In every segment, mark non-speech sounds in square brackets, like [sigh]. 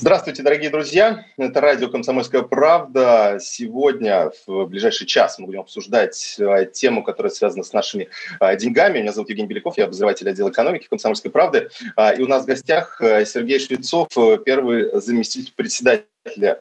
Здравствуйте, дорогие друзья. Это радио «Комсомольская правда». Сегодня, в ближайший час, мы будем обсуждать э, тему, которая связана с нашими э, деньгами. Меня зовут Евгений Беляков, я обозреватель отдела экономики «Комсомольской правды». А, И у нас в гостях э, Сергей Швецов, первый заместитель председателя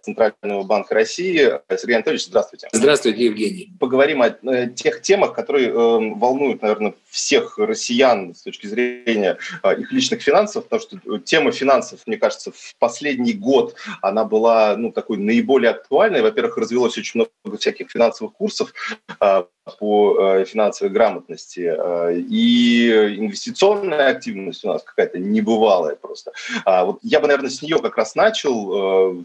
Центрального банка России. Сергей Анатольевич, здравствуйте. Здравствуйте, Евгений. Поговорим о э, тех темах, которые э, волнуют, наверное, всех россиян с точки зрения э, их личных финансов, потому что тема финансов, мне кажется, в последний год она была ну, такой наиболее актуальной. Во-первых, развелось очень много всяких финансовых курсов э, по э, финансовой грамотности. Э, и инвестиционная активность у нас какая-то небывалая просто. А вот я бы, наверное, с нее как раз начал, э,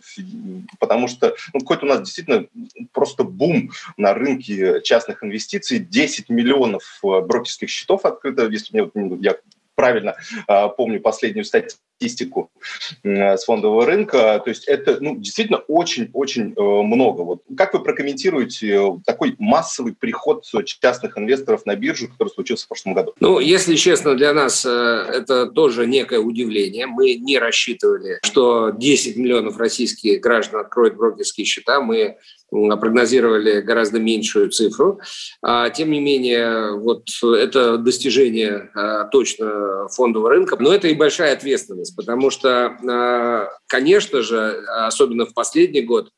потому что ну, какой-то у нас действительно просто бум на рынке частных инвестиций. 10 миллионов брокерских счетов открыто, если мне я правильно помню последнюю статистику э, с фондового рынка. То есть это ну, действительно очень-очень э, много. Вот как вы прокомментируете такой массовый приход частных инвесторов на биржу, который случился в прошлом году? Ну, если честно, для нас это тоже некое удивление. Мы не рассчитывали, что 10 миллионов российских граждан откроют брокерские счета. Мы прогнозировали гораздо меньшую цифру. А, тем не менее, вот это достижение точно фондового рынка, но это и большая ответственность, потому что, а, конечно же, особенно в последний год,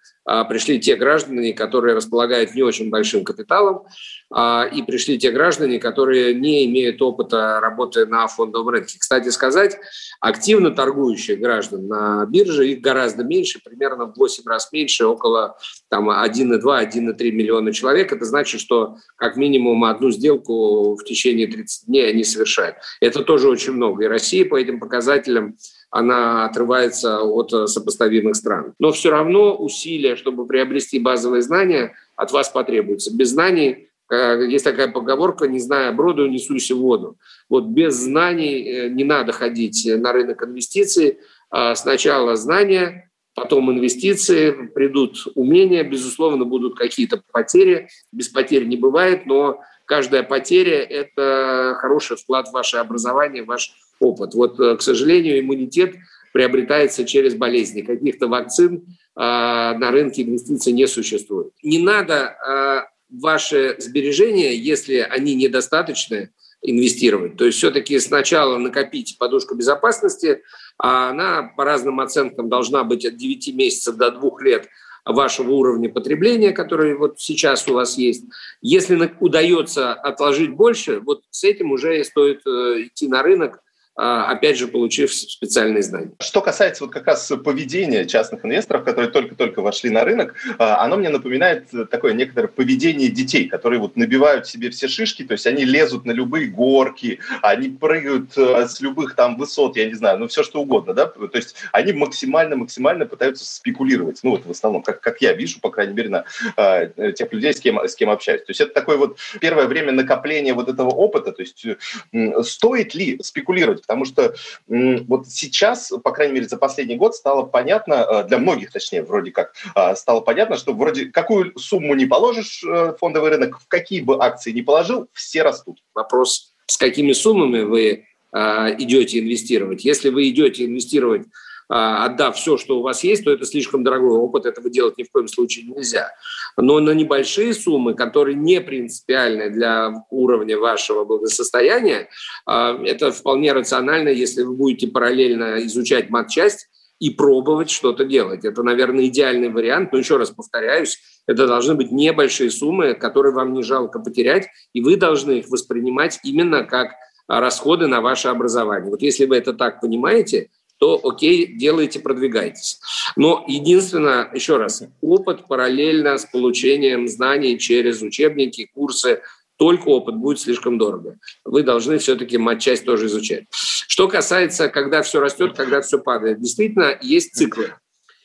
пришли те граждане, которые располагают не очень большим капиталом, и пришли те граждане, которые не имеют опыта работы на фондовом рынке. Кстати сказать, активно торгующих граждан на бирже их гораздо меньше, примерно в 8 раз меньше, около там, 1,2-1,3 миллиона человек. Это значит, что как минимум одну сделку в течение 30 дней они совершают. Это тоже очень много. И Россия по этим показателям она отрывается от сопоставимых стран. Но все равно усилия, чтобы приобрести базовые знания, от вас потребуются. Без знаний э, есть такая поговорка, не зная броду, не суйся в воду. Вот без знаний э, не надо ходить на рынок инвестиций. А сначала знания, потом инвестиции, придут умения, безусловно, будут какие-то потери. Без потерь не бывает, но каждая потеря – это хороший вклад в ваше образование, в ваш опыт. Вот, э, к сожалению, иммунитет приобретается через болезни. Каких-то вакцин э, на рынке инвестиций не существует. Не надо э, ваши сбережения, если они недостаточны, инвестировать. То есть все-таки сначала накопить подушку безопасности, а она по разным оценкам должна быть от 9 месяцев до 2 лет вашего уровня потребления, который вот сейчас у вас есть. Если удается отложить больше, вот с этим уже стоит идти на рынок, опять же, получив специальные знания. Что касается вот как раз поведения частных инвесторов, которые только-только вошли на рынок, а, оно мне напоминает такое некоторое поведение детей, которые вот набивают себе все шишки, то есть они лезут на любые горки, они прыгают э, с любых там высот, я не знаю, ну все что угодно, да, то есть они максимально-максимально пытаются спекулировать, ну вот в основном, как, как я вижу, по крайней мере, на э, тех людей, с кем, с кем общаюсь. То есть это такое вот первое время накопления вот этого опыта, то есть стоит ли спекулировать потому что вот сейчас, по крайней мере, за последний год стало понятно, э, для многих, точнее, вроде как, э, стало понятно, что вроде какую сумму не положишь э, фондовый рынок, в какие бы акции не положил, все растут. Вопрос, с какими суммами вы идете инвестировать. Если вы идете инвестировать а, отдав все, что у вас есть, то это слишком дорогой опыт, этого делать ни в коем случае нельзя. Но на небольшие суммы, которые не принципиальны для уровня вашего благосостояния, а, это вполне рационально, если вы будете параллельно изучать матчасть и пробовать что-то делать. Это, наверное, идеальный вариант, но еще раз повторяюсь, это должны быть небольшие суммы, которые вам не жалко потерять, и вы должны их воспринимать именно как расходы на ваше образование. Вот если вы это так понимаете, то окей, делайте, продвигайтесь. Но единственное, еще раз, опыт параллельно с получением знаний через учебники, курсы, только опыт будет слишком дорого. Вы должны все-таки матчасть тоже изучать. Что касается, когда все растет, когда все падает, действительно есть циклы.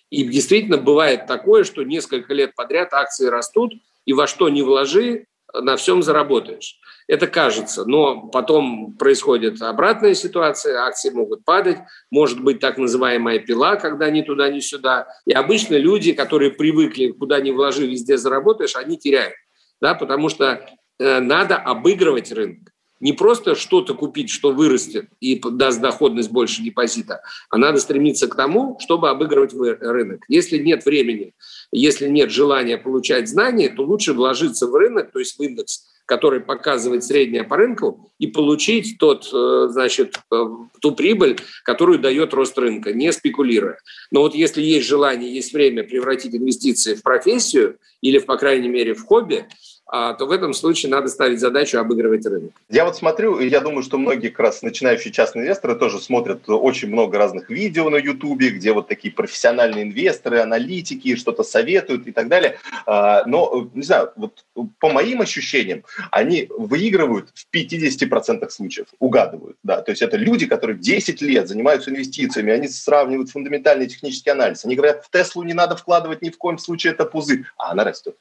И действительно бывает такое, что несколько лет подряд акции растут, и во что не вложи, на всем заработаешь. Это кажется, но потом происходит обратная ситуация, акции могут падать, может быть так называемая пила, когда ни туда, ни сюда. И обычно люди, которые привыкли, куда ни вложи, везде заработаешь, они теряют, да, потому что э, надо обыгрывать рынок. Не просто что-то купить, что вырастет и даст доходность больше депозита, а надо стремиться к тому, чтобы обыгрывать рынок. Если нет времени, если нет желания получать знания, то лучше вложиться в рынок, то есть в индекс, который показывает среднее по рынку, и получить тот, э, значит, э, ту прибыль, которую дает рост рынка, не спекулируя. Но вот если есть желание, есть время превратить инвестиции в профессию или, по крайней мере, в хобби, то в этом случае надо ставить задачу обыгрывать рынок. Я вот смотрю, и я думаю, что многие как раз начинающие частные инвесторы тоже смотрят очень много разных видео на Ютубе, где вот такие профессиональные инвесторы, аналитики что-то советуют и так далее. А, но, не знаю, вот по моим ощущениям, они выигрывают в 50% случаев, угадывают. Да. То есть это люди, которые 10 лет занимаются инвестициями, они сравнивают фундаментальный технический анализ. Они говорят, в Теслу не надо вкладывать ни в коем случае, это пузырь, а она растет.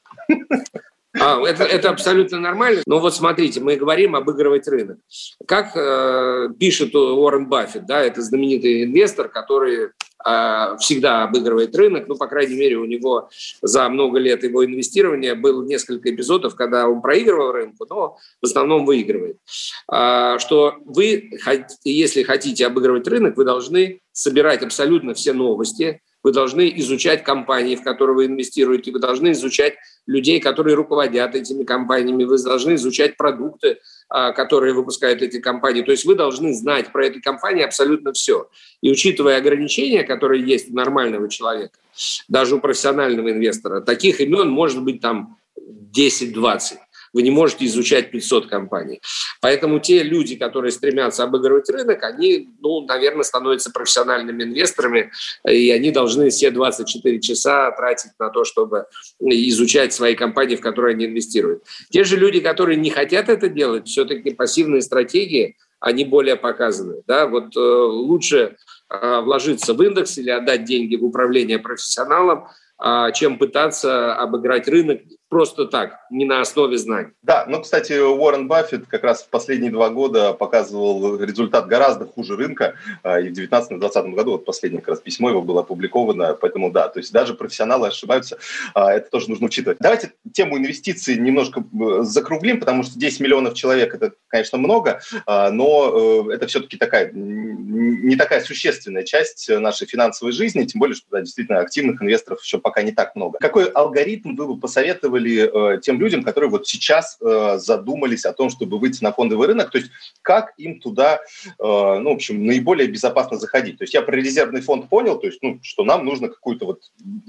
А, это, это абсолютно нормально. Но вот смотрите, мы говорим обыгрывать рынок. Как э, пишет Уоррен Баффет, да, это знаменитый инвестор, который э, всегда обыгрывает рынок. Ну, по крайней мере, у него за много лет его инвестирования было несколько эпизодов, когда он проигрывал рынку, но в основном выигрывает. Э, что вы, если хотите обыгрывать рынок, вы должны собирать абсолютно все новости, вы должны изучать компании, в которые вы инвестируете, вы должны изучать людей, которые руководят этими компаниями, вы должны изучать продукты, а, которые выпускают эти компании. То есть вы должны знать про эти компании абсолютно все. И учитывая ограничения, которые есть у нормального человека, даже у профессионального инвестора, таких имен может быть там 10-20 вы не можете изучать 500 компаний. Поэтому те люди, которые стремятся обыгрывать рынок, они, ну, наверное, становятся профессиональными инвесторами, и они должны все 24 часа тратить на то, чтобы изучать свои компании, в которые они инвестируют. Те же люди, которые не хотят это делать, все-таки пассивные стратегии, они более показаны. Да? Вот э, лучше э, вложиться в индекс или отдать деньги в управление профессионалам, э, чем пытаться обыграть рынок просто так, не на основе знаний. Да, ну, кстати, Уоррен Баффет как раз в последние два года показывал результат гораздо хуже рынка. А, и в 2019-2020 году, вот последнее как раз письмо его было опубликовано, поэтому да, то есть даже профессионалы ошибаются, а, это тоже нужно учитывать. Давайте тему инвестиций немножко э, закруглим, потому что 10 миллионов человек – это, конечно, много, а, но э, это все-таки такая, не такая существенная часть нашей финансовой жизни, тем более, что да, действительно активных инвесторов еще пока не так много. Какой алгоритм вы бы посоветовали посоветовали э, тем людям, которые вот сейчас э, задумались о том, чтобы выйти на фондовый рынок, то есть как им туда, э, ну, в общем, наиболее безопасно заходить. То есть я про резервный фонд понял, то есть, ну, что нам нужно какую-то вот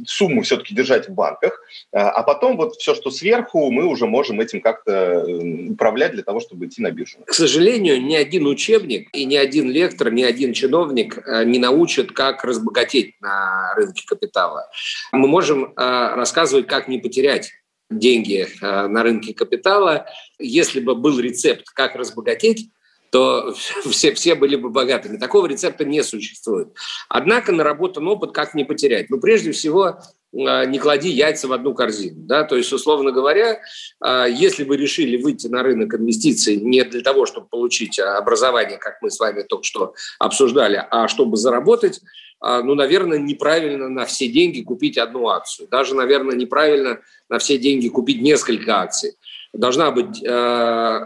сумму все-таки держать в банках, э, а потом вот все, что сверху, мы уже можем этим как-то э, управлять для того, чтобы идти на биржу. К сожалению, ни один учебник и ни один лектор, ни один чиновник э, не научит, как разбогатеть на рынке капитала. Мы можем рассказывать, как не потерять деньги э, на рынке капитала. Если бы был рецепт, как разбогатеть, то [laughs] все, все были бы богатыми. Такого рецепта не существует. Однако наработан опыт, как не потерять. Ну, прежде всего, э, не клади яйца в одну корзину. Да? То есть, условно говоря, э, если вы решили выйти на рынок инвестиций не для того, чтобы получить образование, как мы с вами только что обсуждали, а чтобы заработать, ну, наверное, неправильно на все деньги купить одну акцию. Даже, наверное, неправильно на все деньги купить несколько акций. Должна быть э,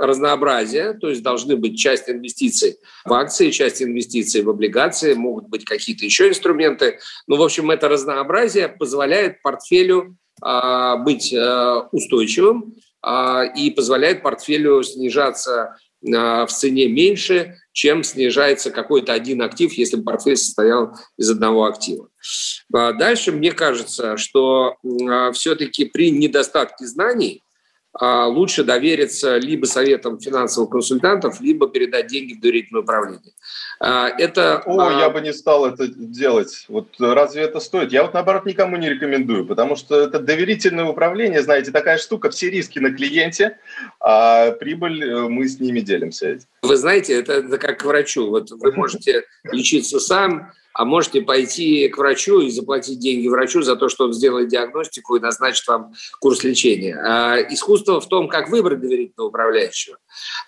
разнообразие, то есть должны быть часть инвестиций в акции, часть инвестиций в облигации, могут быть какие-то еще инструменты. Ну, в общем, это разнообразие позволяет портфелю э, быть э, устойчивым э, и позволяет портфелю снижаться в цене меньше, чем снижается какой-то один актив, если портфель состоял из одного актива. А дальше мне кажется, что а, все-таки при недостатке знаний а, лучше довериться либо советам финансовых консультантов, либо передать деньги в доверительное управление. А, это... О, я бы не стал это делать. Вот разве это стоит? Я вот наоборот никому не рекомендую, потому что это доверительное управление, знаете, такая штука, все риски на клиенте, а прибыль э, мы с ними делимся. Вы знаете, это, это как к врачу. Вот вы можете лечиться сам, а можете пойти к врачу и заплатить деньги врачу за то, что он сделает диагностику и назначит вам курс лечения. А искусство в том, как выбрать доверительного управляющего.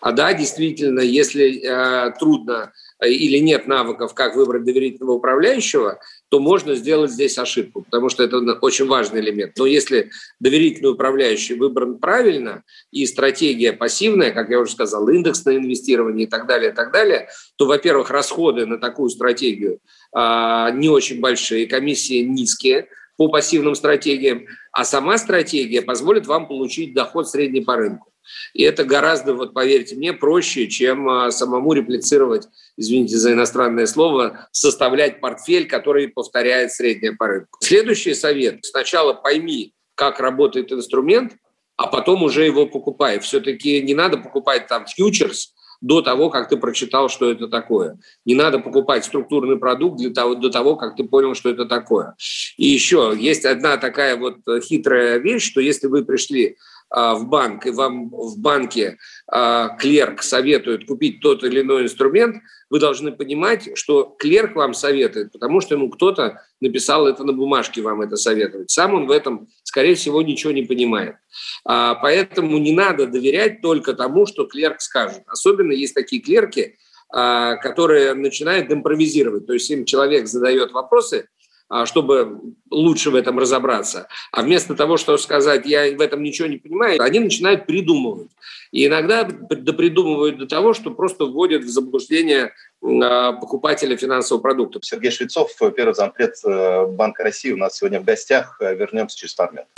А да, действительно, если э, трудно или нет навыков, как выбрать доверительного управляющего, то можно сделать здесь ошибку, потому что это очень важный элемент. Но если доверительный управляющий выбран правильно и стратегия пассивная, как я уже сказал, индексное инвестирование и так далее, и так далее, то, во-первых, расходы на такую стратегию а, не очень большие, комиссии низкие по пассивным стратегиям, а сама стратегия позволит вам получить доход средний по рынку. И это гораздо, вот поверьте мне, проще, чем а, самому реплицировать, извините за иностранное слово, составлять портфель, который повторяет среднее по рынку. Следующий совет. Сначала пойми, как работает инструмент, а потом уже его покупай. Все-таки не надо покупать там фьючерс, до того, как ты прочитал, что это такое. Не надо покупать структурный продукт для того, до того, как ты понял, что это такое. И еще есть одна такая вот хитрая вещь, что если вы пришли в банк, и вам в банке а, клерк советует купить тот или иной инструмент, вы должны понимать, что клерк вам советует, потому что ему кто-то написал это на бумажке, вам это советует. Сам он в этом, скорее всего, ничего не понимает. А, поэтому не надо доверять только тому, что клерк скажет. Особенно есть такие клерки, которые начинают импровизировать. То есть им человек задает вопросы, а, чтобы лучше в этом разобраться. А вместо того, чтобы сказать, я в этом ничего не понимаю, они начинают придумывать. И иногда допридумывают до того, что просто вводят в заблуждение а, покупателя финансового продукта. Сергей Швецов, первый зампред э, Банка России, у нас сегодня в гостях. Вернемся через пару минут.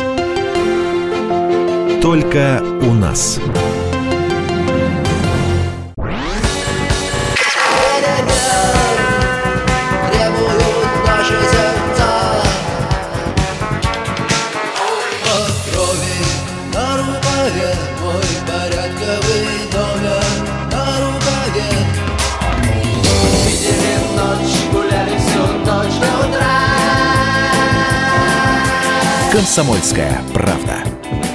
Только у нас. «Комсомольская правда».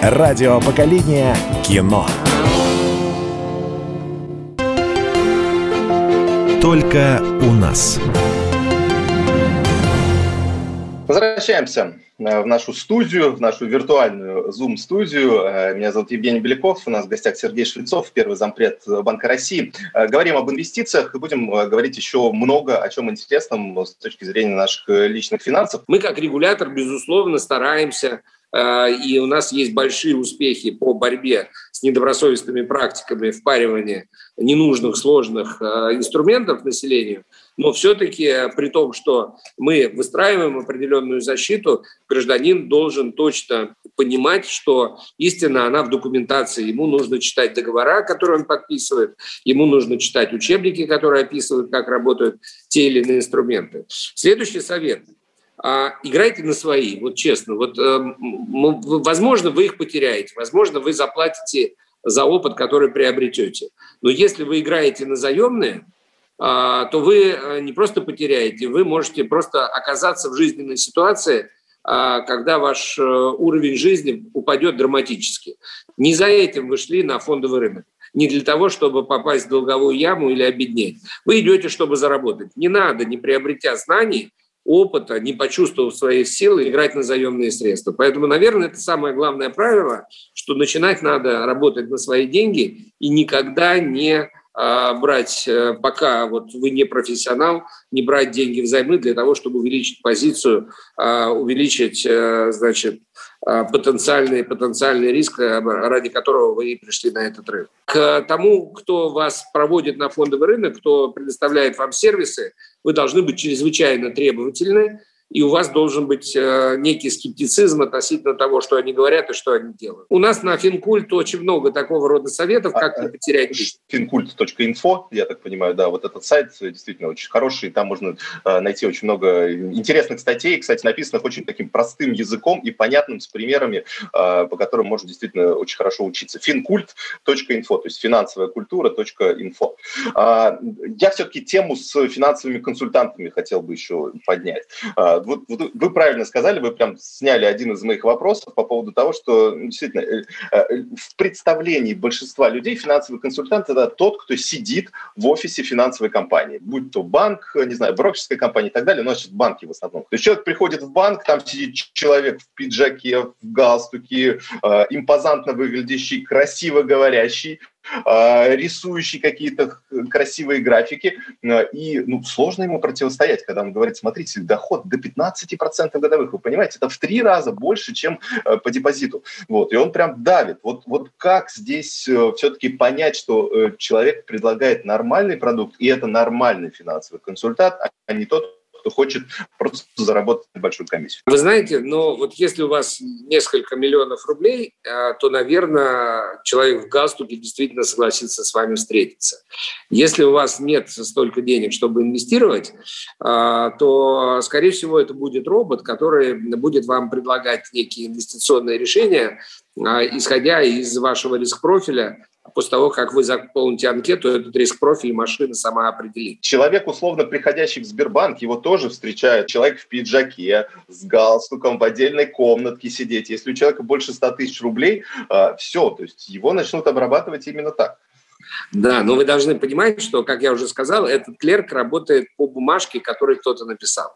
Радио поколения кино. Только у нас. Возвращаемся в нашу студию, в нашу виртуальную Zoom-студию. Э, меня зовут Евгений Беляков, у нас в гостях Сергей Швецов, первый зампред Банка России. Э, говорим об инвестициях и будем говорить еще много о чем интересном с точки зрения наших личных финансов. Мы как регулятор, безусловно, стараемся и у нас есть большие успехи по борьбе недобросовестными практиками впаривания ненужных сложных инструментов населению – но все-таки при том, что мы выстраиваем определенную защиту, гражданин должен точно понимать, что истина, она в документации. Ему нужно читать договора, которые он подписывает, ему нужно читать учебники, которые описывают, как работают те или иные инструменты. Следующий совет а, играйте на свои, вот честно. Вот, э, возможно, вы их потеряете, возможно, вы заплатите за опыт, который приобретете. Но если вы играете на заемные, а, то вы э, не просто потеряете, вы можете просто оказаться в жизненной ситуации, а, когда ваш э, уровень жизни упадет драматически. Не за этим вы шли на фондовый рынок не для того, чтобы попасть в долговую яму или обеднеть. Вы идете, чтобы заработать. Не надо, не приобретя знаний, опыта, не почувствовав своих сил, играть на заемные средства. Поэтому, наверное, это самое главное правило, что начинать надо работать на свои деньги и никогда не брать, э, пока вот вы не профессионал, не брать деньги взаймы для того, чтобы увеличить позицию, а, увеличить, э, значит, а, потенциальный, потенциальный риск, э, ради которого вы пришли на этот рынок. К тому, кто вас проводит на фондовый рынок, кто предоставляет вам сервисы, вы должны быть чрезвычайно требовательны, и у вас должен быть э, некий скептицизм относительно того, что они говорят и что они делают. У нас на Финкульт очень много такого рода советов, как не потерять жизнь. Финкульт.инфо, я так понимаю, да, вот этот сайт действительно очень хороший, там можно э, найти очень много интересных статей, кстати, написанных очень таким простым языком и понятным с примерами, э, по которым можно действительно очень хорошо учиться. Финкульт.инфо, то есть финансовая культура.инфо. Я все-таки тему с финансовыми консультантами хотел бы еще поднять Вот, вот вы правильно сказали, вы прям сняли один из моих вопросов по поводу того, что ну, действительно э, э, в представлении большинства людей финансовый консультант – это тот, кто сидит в офисе финансовой компании, будь то банк, не знаю, брокерская компания и так далее, но значит банки в основном. То есть человек приходит в банк, там сидит человек в пиджаке, в галстуке, импозантно выглядящий, красиво говорящий, рисующий какие-то красивые графики, а, и ну, сложно ему противостоять, когда он говорит, смотрите, доход до 15% годовых, вы понимаете, это в три раза больше, чем а, по депозиту. Вот, и он прям давит. Вот, вот как здесь э, все-таки понять, что э, человек предлагает нормальный продукт, и это нормальный финансовый консультант, а не тот, кто хочет просто заработать большую комиссию. Вы знаете, но вот если у вас несколько миллионов рублей, э, то, наверное, человек в галстуке действительно согласится с вами встретиться. Если у вас нет столько денег, чтобы инвестировать, э, то, скорее всего, это будет робот, который будет вам предлагать некие инвестиционные решения, исходя из вашего риск-профиля, после того, как вы заполните анкету, этот риск-профиль машина сама определит. Человек, условно приходящий в Сбербанк, его тоже встречает человек в пиджаке, с галстуком, в отдельной комнатке сидеть. Если у человека больше 100 тысяч рублей, а, все, то есть его начнут обрабатывать именно так. Да, но вы должны понимать, что, как я уже сказал, этот клерк работает по бумажке, которую кто-то написал.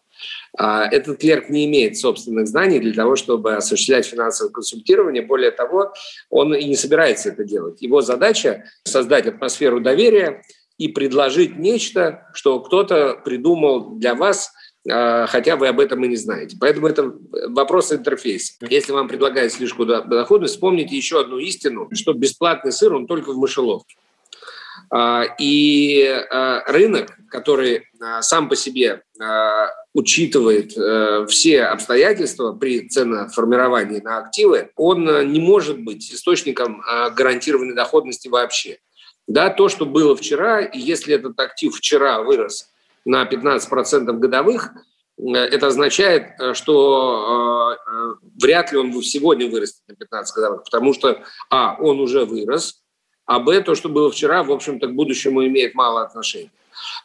А, этот клерк не имеет собственных знаний для того, чтобы осуществлять финансовое консультирование. Более того, он и не собирается это делать. Его задача – создать атмосферу доверия и предложить нечто, что кто-то придумал для вас, а, хотя вы об этом и не знаете. Поэтому это вопрос интерфейса. Если вам предлагают слишком доходность, вспомните еще одну истину, что бесплатный сыр, он только в мышеловке. А, и рынок, который сам по себе учитывает э, все обстоятельства при ценоформировании на активы, он э, не может быть источником гарантированной доходности вообще. Да, то, что было вчера, и если этот актив вчера вырос на 15% годовых, э, это означает, что вряд ли он сегодня вырастет на 15 годовых, потому что, а, он уже вырос, а, б, то, что было вчера, в общем-то, к будущему имеет мало отношения.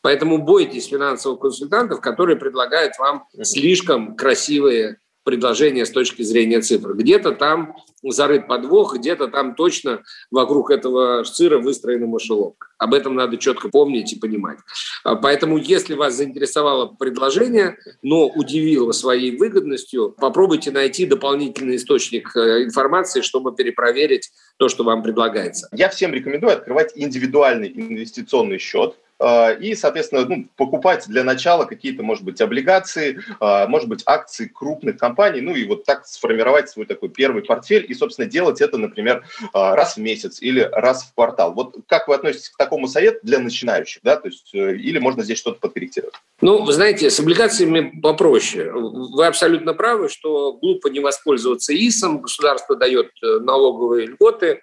Поэтому бойтесь финансовых консультантов, которые предлагают вам слишком красивые предложения с точки зрения цифр. Где-то там зарыт подвох, где-то там точно вокруг этого сыра выстроена мышеловка. Об этом надо четко помнить и понимать. А, поэтому, если вас заинтересовало предложение, но удивило своей выгодностью, попробуйте найти дополнительный источник э, информации, чтобы перепроверить то, что вам предлагается. Я всем рекомендую открывать индивидуальный инвестиционный счет и, соответственно, ну, покупать для начала какие-то, может быть, облигации, а, может быть, акции крупных компаний, ну и вот так сформировать свой такой первый портфель и, собственно, делать это, например, а, раз в месяц или раз в квартал. Вот как вы относитесь к такому совету для начинающих, да, то есть э, или можно здесь что-то подкорректировать? Ну, вы знаете, с облигациями попроще. Вы абсолютно правы, что глупо не воспользоваться ИСом, государство дает э, налоговые льготы,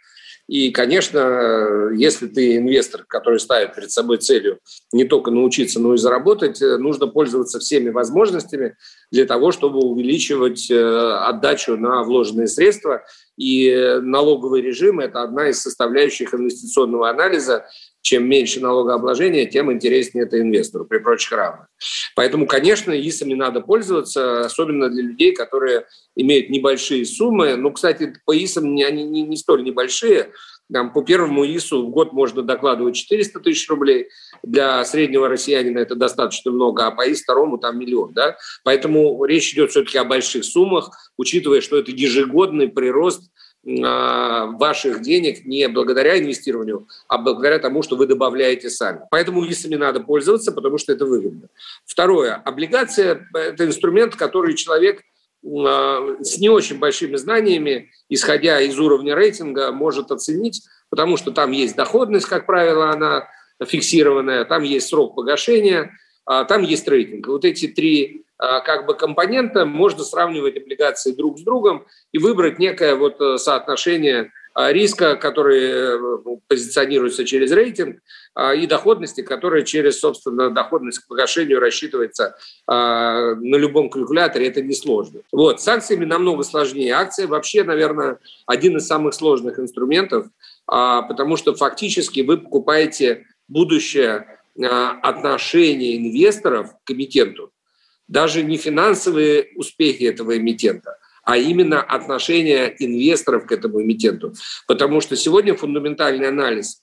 и, конечно, если ты инвестор, который ставит перед собой целью не только научиться, но и заработать, э, нужно пользоваться всеми возможностями для того, чтобы увеличивать э, отдачу на вложенные средства. И налоговый режим – это одна из составляющих инвестиционного анализа, чем меньше налогообложения, тем интереснее это инвестору при прочих равных. Поэтому, конечно, ИСами надо пользоваться, особенно для людей, которые имеют небольшие суммы. Ну, кстати, по ИСам они не, не столь небольшие. Там, по первому ИСу в год можно докладывать 400 тысяч рублей. Для среднего россиянина это достаточно много, а по ИС второму там миллион. Да? Поэтому речь идет все-таки о больших суммах, учитывая, что это ежегодный прирост ваших денег не благодаря инвестированию, а благодаря тому, что вы добавляете сами. Поэтому ИСами надо пользоваться, потому что это выгодно. Второе. Облигация – это инструмент, который человек а, с не очень большими знаниями, исходя из уровня рейтинга, может оценить, потому что там есть доходность, как правило, она фиксированная, там есть срок погашения, а, там есть рейтинг. Вот эти три как бы компонента, можно сравнивать облигации друг с другом и выбрать некое вот э, соотношение а, риска, который э, ну, позиционируется через рейтинг, и доходности, которая через, собственно, доходность к погашению рассчитывается на любом калькуляторе, это несложно. Вот, с акциями намного сложнее. Акции вообще, наверное, один из самых сложных инструментов, потому что фактически вы покупаете будущее отношение инвесторов к комитенту даже не финансовые успехи этого эмитента, а именно отношение инвесторов к этому эмитенту. Потому что сегодня фундаментальный анализ,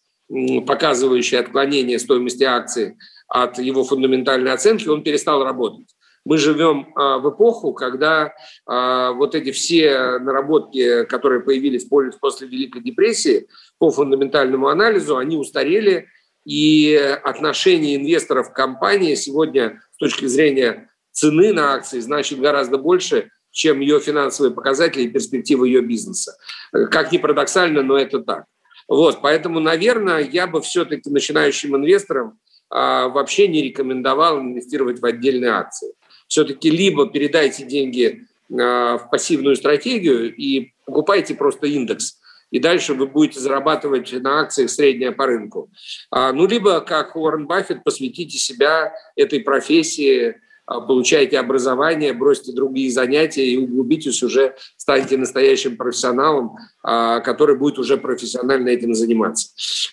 показывающий отклонение стоимости акций от его фундаментальной оценки, он перестал работать. Мы живем а, в эпоху, когда а, вот эти все наработки, которые появились после Великой депрессии по фундаментальному анализу, они устарели, и отношение инвесторов к компании сегодня с точки зрения цены на акции значит гораздо больше, чем ее финансовые показатели и перспективы ее бизнеса. Как ни парадоксально, но это так. Вот, поэтому, наверное, я бы все-таки начинающим инвесторам а, вообще не рекомендовал инвестировать в отдельные акции все-таки либо передайте деньги а, в пассивную стратегию и покупайте просто индекс, и дальше вы будете зарабатывать на акциях средняя по рынку. А, ну, либо, как Уоррен Баффет, посвятите себя этой профессии, получайте образование, бросьте другие занятия и углубитесь уже, станете настоящим профессионалом, который будет уже профессионально этим заниматься.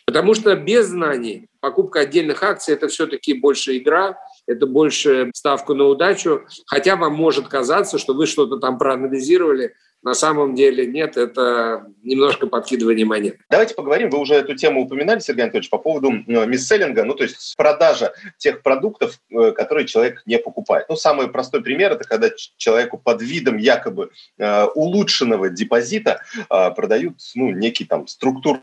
Потому что без знаний покупка отдельных акций – это все-таки больше игра, это больше ставку на удачу, хотя вам может казаться, что вы что-то там проанализировали, на самом деле нет, это немножко подкидывание монет. Давайте поговорим, вы уже эту тему упоминали, Сергей Анатольевич, по поводу э, мисселлинга, ну то есть продажа тех продуктов, э, которые человек не покупает. Ну самый простой пример – это когда человеку под видом якобы э, улучшенного депозита продают ну, некий там структур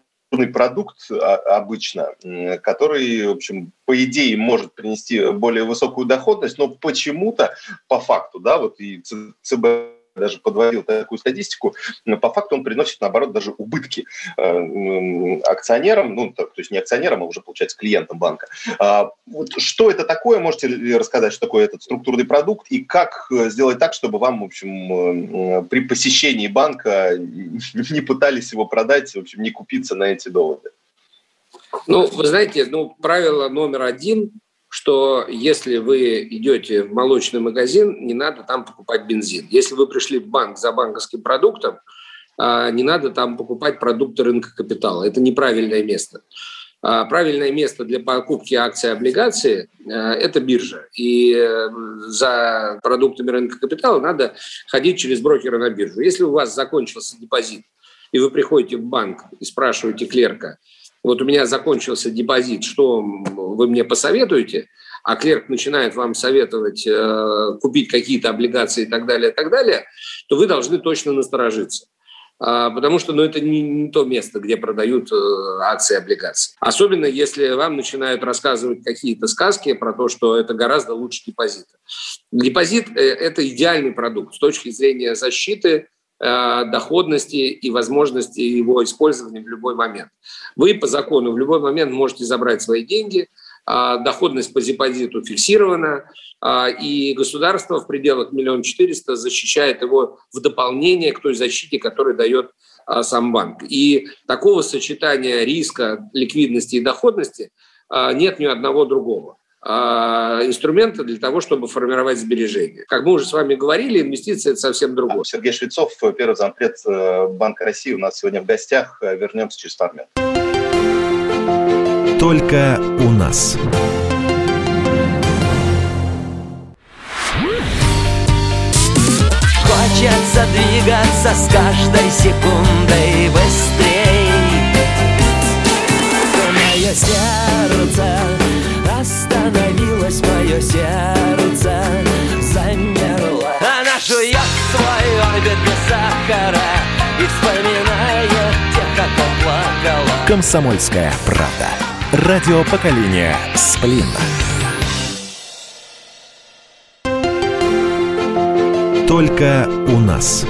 продукт а, обычно, который, в общем, по идее может принести более высокую доходность, но почему-то по факту, да, вот и ЦБ даже подводил такую статистику, но по факту он приносит, наоборот, даже убытки э, акционерам, ну, то, есть не акционерам, а уже, получается, клиентам банка. А, вот что это такое? Можете рассказать, что такое этот структурный продукт и как э, сделать так, чтобы вам, в общем, э, при посещении банка не пытались его продать, в общем, не купиться на эти доводы? Ну, вы знаете, ну, правило номер один что если вы идете в молочный магазин, не надо там покупать бензин. Если вы пришли в банк за банковским продуктом, а, не надо там покупать продукты рынка капитала. Это неправильное место. А, правильное место для покупки акций и облигаций – это биржа. И э, за продуктами рынка капитала надо ходить через брокера на биржу. Если у вас закончился депозит, и вы приходите в банк и спрашиваете клерка – вот у меня закончился депозит, что вы мне посоветуете, а клерк начинает вам советовать э, купить какие-то облигации и так далее, и так далее, то вы должны точно насторожиться. А, потому что ну, это не, не то место, где продают э, акции и облигации. Особенно если вам начинают рассказывать какие-то сказки про то, что это гораздо лучше депозита. Депозит э, – это идеальный продукт с точки зрения защиты – доходности и возможности его использования в любой момент. Вы по закону в любой момент можете забрать свои деньги, а, доходность по депозиту фиксирована, а, и государство в пределах миллион четыреста защищает его в дополнение к той защите, которую дает а, сам банк. И такого сочетания риска, ликвидности и доходности нет ни одного другого. А, инструменты для того, чтобы формировать сбережения. Как мы уже с вами говорили, инвестиции – это совсем другое. Сергей Швецов, первый зампред э, Банка России, у нас сегодня в гостях. Э, вернемся через пару минут. Только у нас. Хочется двигаться с каждой секундой быстрей Мое сердце сердце Замерло. Она жует свой орбит без сахара. И вспоминает тех, как плакала. Комсомольская правда. Радио поколения Сплин Только у нас.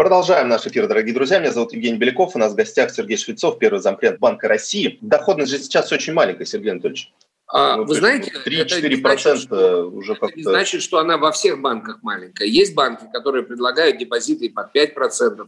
Продолжаем наш эфир, дорогие друзья. Меня зовут Евгений Беляков. У нас в гостях Сергей Швецов, первый зампред Банка России. Доходность же сейчас очень маленькая, Сергей Анатольевич. А, ну, вы знаете, 3-4% процента уже как-то... Это не значит, что она во всех банках маленькая. Есть банки, которые предлагают депозиты и под 5%,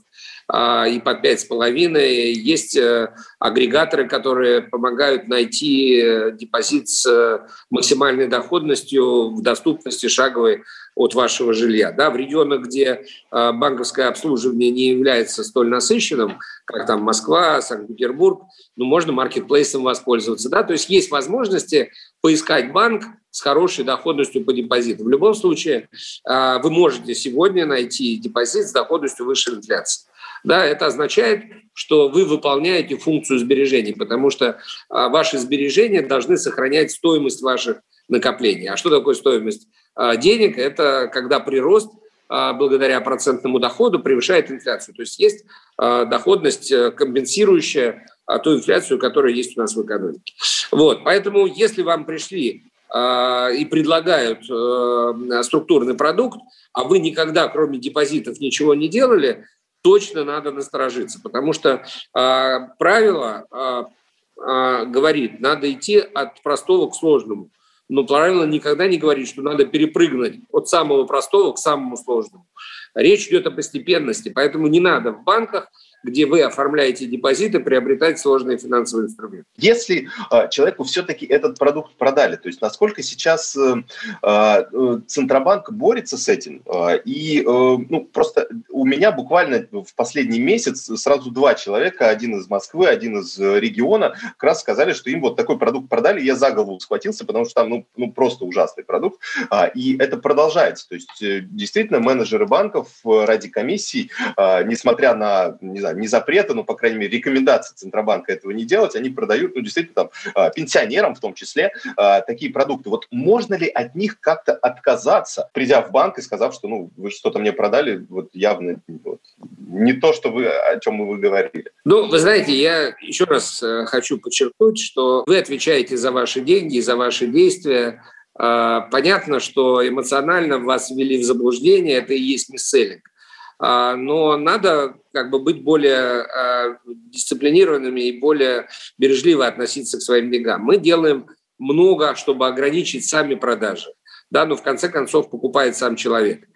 а, и под 5,5%. Есть э, агрегаторы, которые помогают найти э, депозит с максимальной доходностью в доступности шаговой от вашего жилья. Да, в регионах, где э, банковское обслуживание не является столь насыщенным, как там Москва, Санкт-Петербург, ну, можно маркетплейсом воспользоваться. Да? То есть есть возможности поискать банк с хорошей доходностью по депозиту. В любом случае, э, вы можете сегодня найти депозит с доходностью выше инфляции. Да, это означает, что вы выполняете функцию сбережений, потому что а, ваши сбережения должны сохранять стоимость ваших накоплений. А что такое стоимость а, денег? Это когда прирост а, благодаря процентному доходу превышает инфляцию. То есть есть доходность, э, компенсирующая ту инфляцию, которая есть у нас в экономике. Вот. Поэтому если вам пришли и предлагают э, структурный продукт, а вы никогда, кроме депозитов, ничего не делали, точно надо насторожиться, потому что правило говорит, надо идти от простого к сложному. Но правило никогда не говорит, что надо перепрыгнуть от самого простого к самому сложному. Речь идет о постепенности, поэтому не надо в банках где вы оформляете депозиты, приобретать сложные финансовые инструменты. Если э, человеку все-таки этот продукт продали, то есть насколько сейчас э, э, Центробанк борется с этим, э, и э, ну, просто у меня буквально в последний месяц сразу два человека, один из Москвы, один из региона, как раз сказали, что им вот такой продукт продали, я за голову схватился, потому что там ну, ну просто ужасный продукт, и это продолжается, то есть действительно менеджеры банков ради комиссий, несмотря на, не знаю, не запрета, но, по крайней мере, рекомендации Центробанка этого не делать, они продают, ну, действительно, там, а, пенсионерам в том числе а, такие продукты. Вот можно ли от них как-то отказаться, придя в банк и сказав, что, ну, вы что-то мне продали, вот явно вот, не то, что вы, о чем вы говорили? Ну, вы знаете, я еще раз э, хочу подчеркнуть, что вы отвечаете за ваши деньги, за ваши действия, а, Понятно, что эмоционально вас ввели в заблуждение, это и есть мисселлинг. А, но надо как бы быть более а, дисциплинированными и более бережливо относиться к своим деньгам. Мы делаем много, чтобы ограничить сами продажи да, но в конце концов покупает сам человек,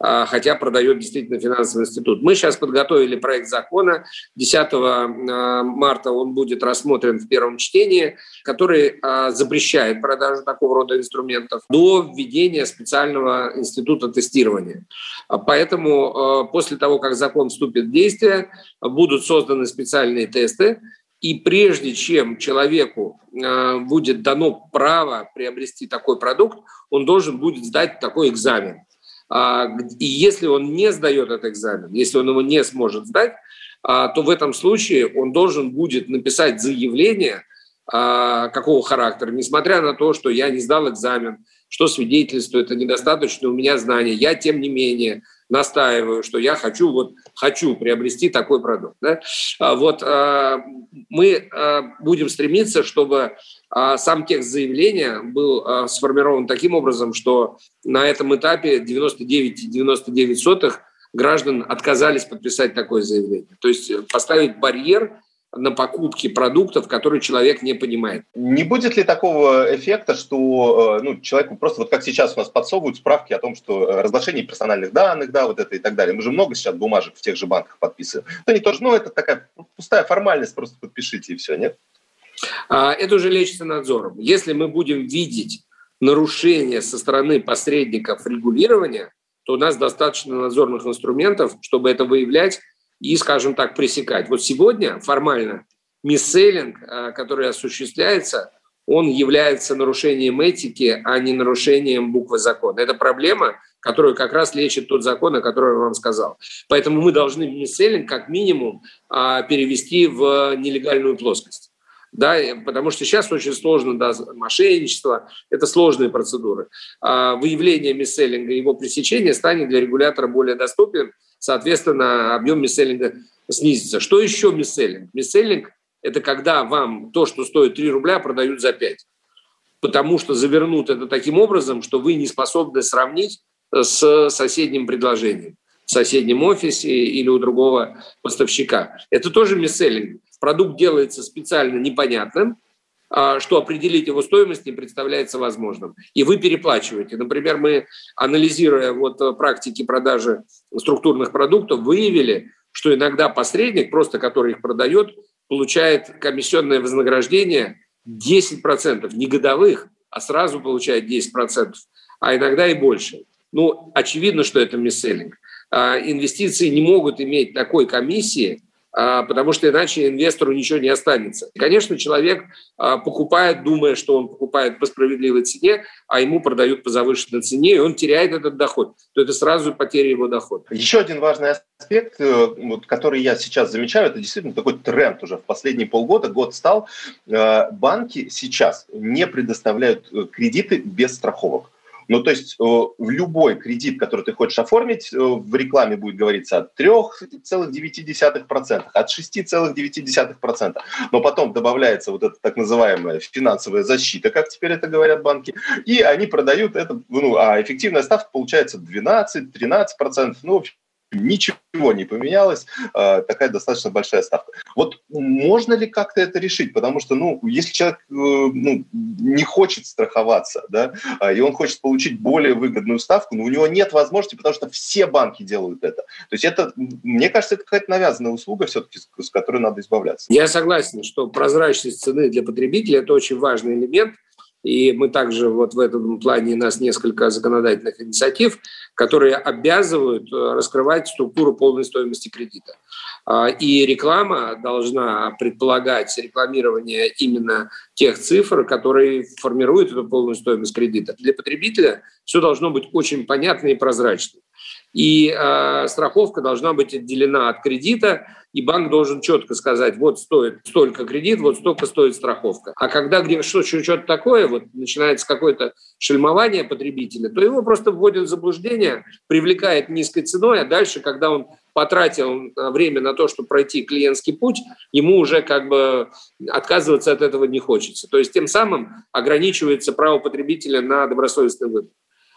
а, хотя продает действительно финансовый институт. Мы сейчас подготовили проект закона, 10 а, марта он будет рассмотрен в первом чтении, который а, запрещает продажу такого рода инструментов до введения специального института тестирования. Поэтому после того, как закон вступит в действие, будут созданы специальные тесты, и прежде чем человеку э, будет дано право приобрести такой продукт, он должен будет сдать такой экзамен. А, и если он не сдает этот экзамен, если он его не сможет сдать, а, то в этом случае он должен будет написать заявление, а, какого характера, несмотря на то, что я не сдал экзамен, что свидетельствует о недостаточно у меня знаний, я, тем не менее, настаиваю, что я хочу, вот, хочу приобрести такой продукт. Да? Вот мы будем стремиться, чтобы сам текст заявления был сформирован таким образом, что на этом этапе 99,99 граждан отказались подписать такое заявление. То есть поставить барьер на покупки продуктов, которые человек не понимает. Не будет ли такого эффекта, что э, ну, человеку просто, вот как сейчас у нас подсовывают справки о том, что э, разглашение персональных данных, да, вот это и так далее. Мы же много сейчас бумажек в тех же банках подписываем. То они тоже, ну, это такая пустая формальность, просто подпишите и все, нет? А, это уже лечится надзором. Если мы будем видеть нарушения со стороны посредников регулирования, то у нас достаточно надзорных инструментов, чтобы это выявлять и, скажем так, пресекать. Вот сегодня формально мисселлинг, э, который осуществляется, он является нарушением этики, а не нарушением буквы закона. Это проблема, которую как раз лечит тот закон, о котором я вам сказал. Поэтому мы должны мисселлинг как минимум а, перевести в нелегальную плоскость. Да, потому что сейчас очень сложно, да, мошенничество, это сложные процедуры. А выявление мисселлинга его пресечение станет для регулятора более доступен, соответственно, объем мисселлинга снизится. Что еще мисселлинг? Мисселлинг – это когда вам то, что стоит 3 рубля, продают за 5. Потому что завернут это таким образом, что вы не способны сравнить с соседним предложением в соседнем офисе или у другого поставщика. Это тоже мисселлинг. Продукт делается специально непонятным, что определить его стоимость не представляется возможным. И вы переплачиваете. Например, мы, анализируя вот э, практики продажи структурных продуктов, выявили, что иногда посредник, просто который их продает, получает комиссионное вознаграждение 10%, не годовых, а сразу получает 10%, а иногда и больше. ну, очевидно, что это мисселлинг. А, инвестиции не могут иметь такой комиссии, а, потому что иначе инвестору ничего не останется. Конечно, человек а, покупает, думая, что он покупает по справедливой цене, а ему продают по завышенной цене, и он теряет этот доход. То это сразу потеря его дохода. Еще один важный аспект, э, который я сейчас замечаю, это действительно такой тренд уже в последние полгода, год стал. Э, банки сейчас не предоставляют э, кредиты без страховок. Ну, то есть э, в любой кредит, который ты хочешь оформить, э, в рекламе будет говориться от 3,9%, от 6,9%. Но потом добавляется вот эта так называемая финансовая защита, как теперь это говорят банки, и они продают это, ну, а эффективная ставка получается 12-13%. Ну, в общем, ничего не поменялось, а, такая достаточно большая ставка. Вот можно ли как-то это решить? Потому что, ну, если человек э, ну, не хочет страховаться, да, а, и он хочет получить более выгодную ставку, но у него нет возможности, потому что все банки делают это. То есть это, мне кажется, это какая-то навязанная услуга все-таки, с которой надо избавляться. Я согласен, что прозрачность цены для потребителя – это очень важный элемент – и мы также вот в этом плане у нас несколько законодательных инициатив, которые обязывают э, раскрывать структуру полной стоимости кредита. А, и реклама должна предполагать рекламирование именно тех цифр, которые формируют эту полную стоимость кредита. Для потребителя все должно быть очень понятно и прозрачно. И э, страховка должна быть отделена от кредита, и банк должен четко сказать, вот стоит столько кредит, вот столько стоит страховка. А когда где что, что-то такое, вот начинается какое-то шельмование потребителя, то его просто вводят в заблуждение, привлекает низкой ценой, а дальше, когда он потратил время на то, чтобы пройти клиентский путь, ему уже как бы отказываться от этого не хочется. То есть тем самым ограничивается право потребителя на добросовестный выбор.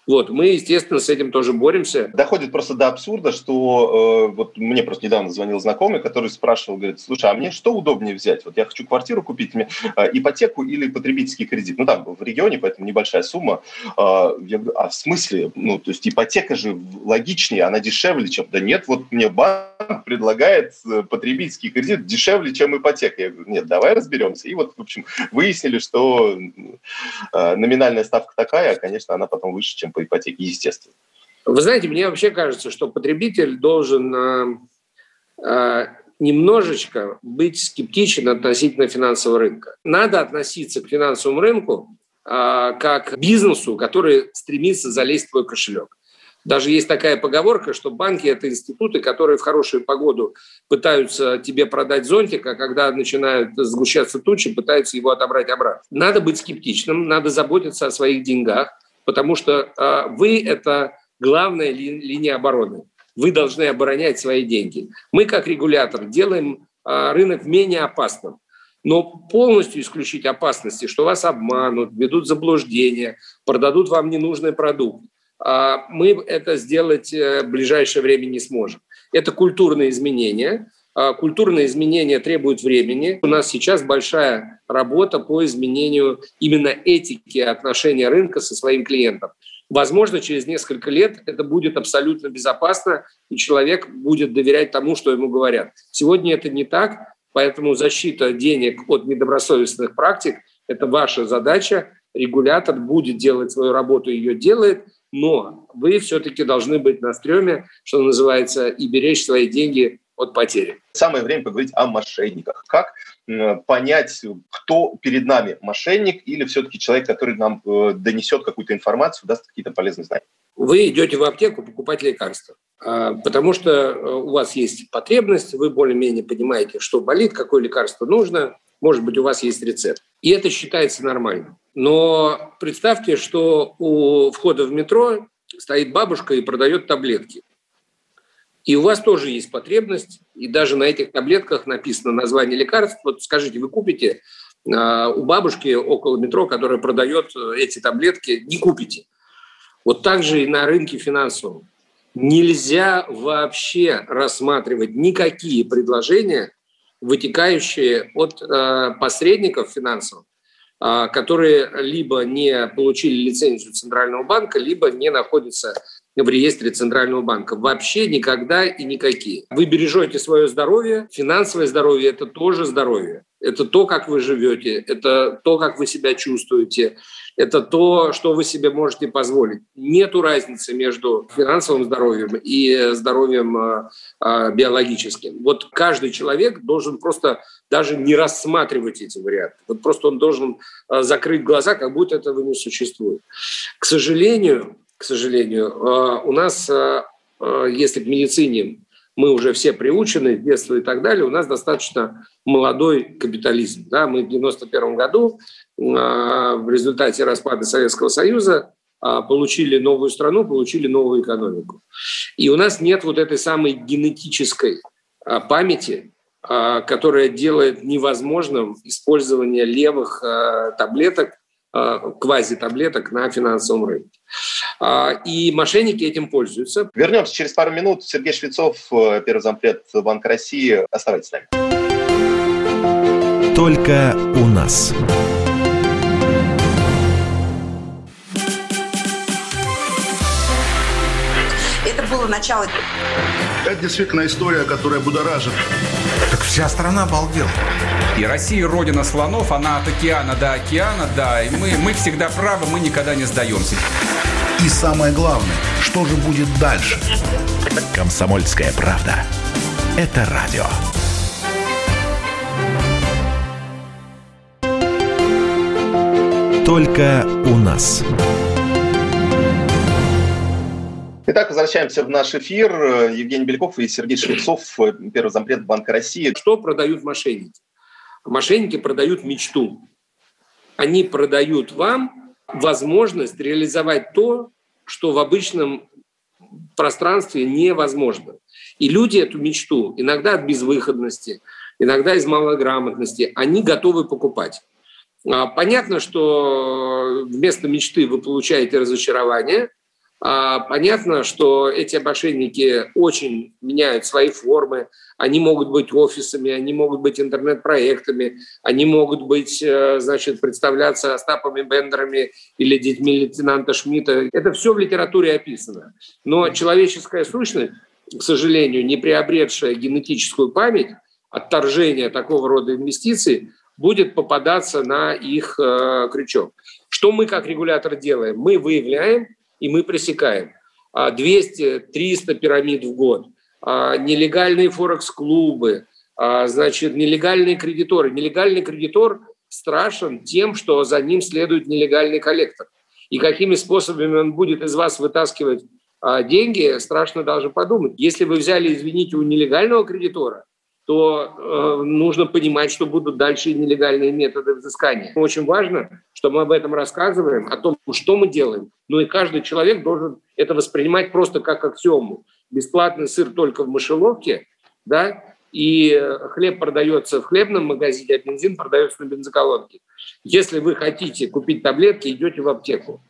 Вот, мы, естественно, с этим тоже боремся. Доходит просто до абсурда, что э, вот мне просто недавно звонил знакомый, который спрашивал, говорит, слушай, а мне что удобнее взять? Вот я хочу квартиру купить, мне э, ипотеку или потребительский кредит? Ну, там, в регионе, поэтому небольшая сумма. Э, я говорю, а в смысле? Ну, то есть ипотека же логичнее, она дешевле, чем... Да нет, вот мне банк предлагает э, потребительский кредит дешевле, чем ипотека. Я говорю, нет, давай разберемся. И вот, в общем, выяснили, что э, номинальная ставка такая, а, конечно, она потом выше, чем по ипотеке, естественно. Вы знаете, мне вообще кажется, что потребитель должен э, э, немножечко быть скептичен относительно финансового рынка. Надо относиться к финансовому рынку э, как к бизнесу, который стремится залезть в твой кошелек. Даже есть такая поговорка, что банки – это институты, которые в хорошую погоду пытаются тебе продать зонтик, а когда начинают сгущаться тучи, пытаются его отобрать обратно. Надо быть скептичным, надо заботиться о своих деньгах, потому что э, вы – это главная ли, линия обороны. Вы должны оборонять свои деньги. Мы, как регулятор, делаем э, рынок менее опасным. Но полностью исключить опасности, что вас обманут, ведут заблуждения, продадут вам ненужный продукт, э, мы это сделать э, в ближайшее время не сможем. Это культурные изменения. Культурные изменения требуют времени. У нас сейчас большая работа по изменению именно этики отношения рынка со своим клиентом. Возможно, через несколько лет это будет абсолютно безопасно, и человек будет доверять тому, что ему говорят. Сегодня это не так, поэтому защита денег от недобросовестных практик – это ваша задача. Регулятор будет делать свою работу, ее делает, но вы все-таки должны быть на стреме, что называется, и беречь свои деньги от потери. Самое время поговорить о мошенниках. Как понять, кто перед нами, мошенник или все-таки человек, который нам э, донесет какую-то информацию, даст какие-то полезные знания? Вы идете в аптеку покупать лекарства, а, потому что э, у вас есть потребность, вы более-менее понимаете, что болит, какое лекарство нужно, может быть, у вас есть рецепт. И это считается нормальным. Но представьте, что у входа в метро стоит бабушка и продает таблетки. И у вас тоже есть потребность, и даже на этих таблетках написано название лекарств. Вот скажите, вы купите а, у бабушки около метро, которая продает э, эти таблетки, не купите. Вот так же и на рынке финансовом. Нельзя вообще рассматривать никакие предложения, вытекающие от э, посредников финансовых, э, которые либо не получили лицензию Центрального банка, либо не находятся в реестре Центрального банка. Вообще никогда и никакие. Вы бережете свое здоровье, финансовое здоровье – это тоже здоровье. это то, как вы живете, это то, как вы себя чувствуете, это то, что вы себе можете позволить. Нету разницы между финансовым здоровьем и здоровьем э, э, биологическим. Вот каждый человек должен просто даже не рассматривать эти варианты. Вот просто он должен э, закрыть глаза, как будто этого не существует. К сожалению, к сожалению, у нас, если в медицине мы уже все приучены с детства и так далее, у нас достаточно молодой капитализм. Да? Мы в 91 году а, в результате распада Советского Союза а, получили новую страну, получили новую экономику. И у нас нет вот этой самой генетической а, памяти, которая делает невозможным использование левых таблеток, квази-таблеток на финансовом рынке. И мошенники этим пользуются. Вернемся через пару минут. Сергей Швецов, э, первый зампред Банка России. Оставайтесь с нами. Только у нас. Это было начало. Это действительно история, которая будоражит. Так вся страна обалдела. И Россия родина слонов, она от океана до океана, да, и мы, мы всегда правы, мы никогда не сдаемся. И самое главное, что же будет дальше? Комсомольская правда. Это радио. Только у нас. Итак, возвращаемся в наш эфир. Евгений Беляков и Сергей Швецов, первый зампред Банка России. Что продают мошенники? Мошенники продают мечту. Они продают вам возможность реализовать то, что в обычном пространстве невозможно. И люди эту мечту, иногда от безвыходности, иногда из малограмотности, они готовы покупать. А, понятно, что вместо мечты вы получаете разочарование. А, понятно, что эти мошенники очень меняют свои формы. Они могут быть офисами, они могут быть интернет-проектами, они могут быть, э, значит, представляться Остапами Бендерами или детьми лейтенанта Шмидта. Это все в литературе описано. Но человеческая сущность, к сожалению, не приобретшая генетическую память, отторжение такого рода инвестиций, будет попадаться на их э, крючок. Что мы как регулятор делаем? Мы выявляем и мы пресекаем. 200-300 а, пирамид в год, а, нелегальные форекс-клубы, а, значит, нелегальные кредиторы. Нелегальный кредитор страшен тем, что за ним следует нелегальный коллектор. И какими способами он будет из вас вытаскивать деньги, страшно даже подумать. Если вы взяли, извините, у нелегального кредитора, то э, нужно понимать, что будут дальше нелегальные методы взыскания. Очень важно, что мы об этом рассказываем, о том, что мы делаем. Но и каждый человек должен это воспринимать просто как аксиому. Бесплатный сыр только в мышеловке, да, и хлеб продается в хлебном магазине, а бензин продается на бензоколонке. Если вы хотите купить таблетки, идете в аптеку.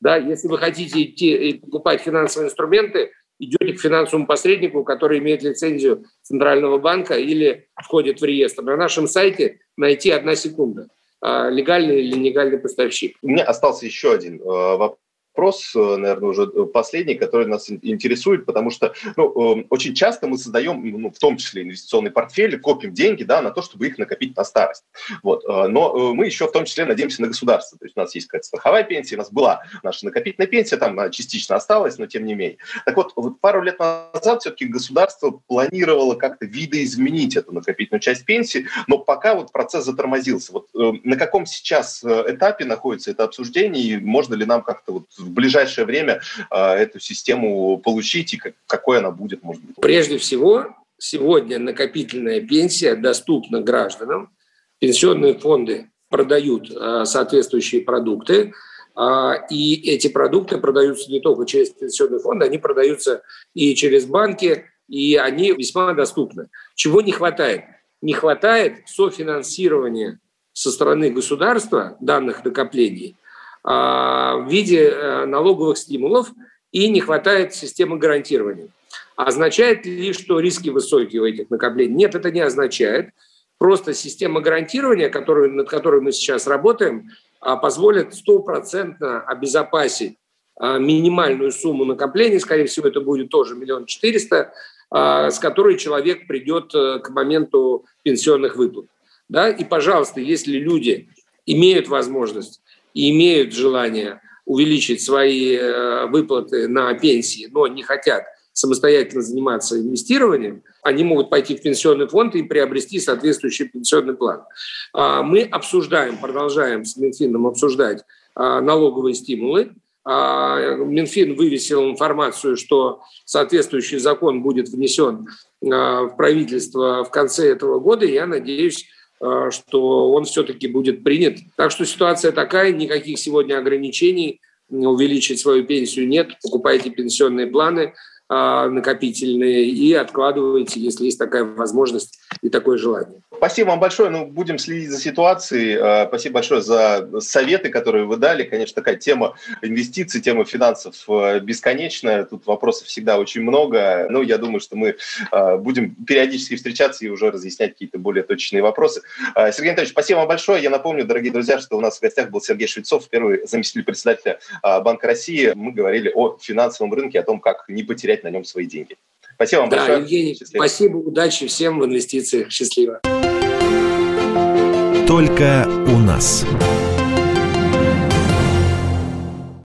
Да, если вы хотите идти и покупать финансовые инструменты, идете к финансовому посреднику, который имеет лицензию Центрального банка или входит в реестр. На нашем сайте найти одна секунда а, легальный или нелегальный поставщик. У меня остался еще один э, вопрос вопрос, э, наверное, уже последний, который нас интересует, потому что ну, эм, очень часто мы создаем, ну, в том числе инвестиционный портфель, копим деньги да, на то, чтобы их накопить на старость. Вот. Э, но э, мы еще в том числе надеемся на государство. То есть у нас есть какая-то страховая пенсия, у нас была наша накопительная пенсия, там частично осталась, но тем не менее. Так вот, вот пару лет назад все-таки государство планировало как-то видоизменить эту накопительную часть пенсии, но пока вот процесс затормозился. Вот на каком сейчас этапе находится это обсуждение, и можно ли нам как-то вот в ближайшее время а, эту систему получить и какой она будет, может быть? Прежде всего, сегодня накопительная пенсия доступна гражданам. Пенсионные фонды продают а, соответствующие продукты, а, и эти продукты продаются не только через пенсионные фонды, они продаются и через банки, и они весьма доступны. Чего не хватает? Не хватает софинансирования со стороны государства данных накоплений – в виде э, налоговых стимулов и не хватает системы гарантирования. Означает ли, что риски высокие у этих накоплений? Нет, это не означает. Просто система гарантирования, которую, над которой мы сейчас работаем, а, позволит стопроцентно обезопасить а, минимальную сумму накоплений, скорее всего, это будет тоже миллион четыреста, с которой человек придет э, к моменту пенсионных выплат. Да? И, пожалуйста, если люди имеют возможность и имеют желание увеличить свои э, выплаты на пенсии, но не хотят самостоятельно заниматься инвестированием, они могут пойти в пенсионный фонд и приобрести соответствующий пенсионный план. А, мы обсуждаем, продолжаем с Минфином обсуждать а, налоговые стимулы. А, Минфин вывесил информацию, что соответствующий закон будет внесен в правительство в конце этого года. Я надеюсь, что он все-таки будет принят. Так что ситуация такая, никаких сегодня ограничений увеличить свою пенсию нет. Покупайте пенсионные планы, накопительные и откладываете, если есть такая возможность и такое желание. Спасибо вам большое. Ну, будем следить за ситуацией. А, спасибо большое за советы, которые вы дали. Конечно, такая тема инвестиций, тема финансов а, бесконечная. Тут вопросов всегда очень много. Но я думаю, что мы будем периодически встречаться и уже разъяснять какие-то более точные вопросы. Сергей Анатольевич, спасибо вам большое. Я напомню, дорогие друзья, что у нас в гостях был Сергей Швецов, первый заместитель председателя Банка России. Мы говорили о финансовом рынке, о том, как не потерять терять на нем свои деньги. Спасибо вам да, большое. Евгений, Счастливо. спасибо, удачи всем в инвестициях. Счастливо. Только у нас.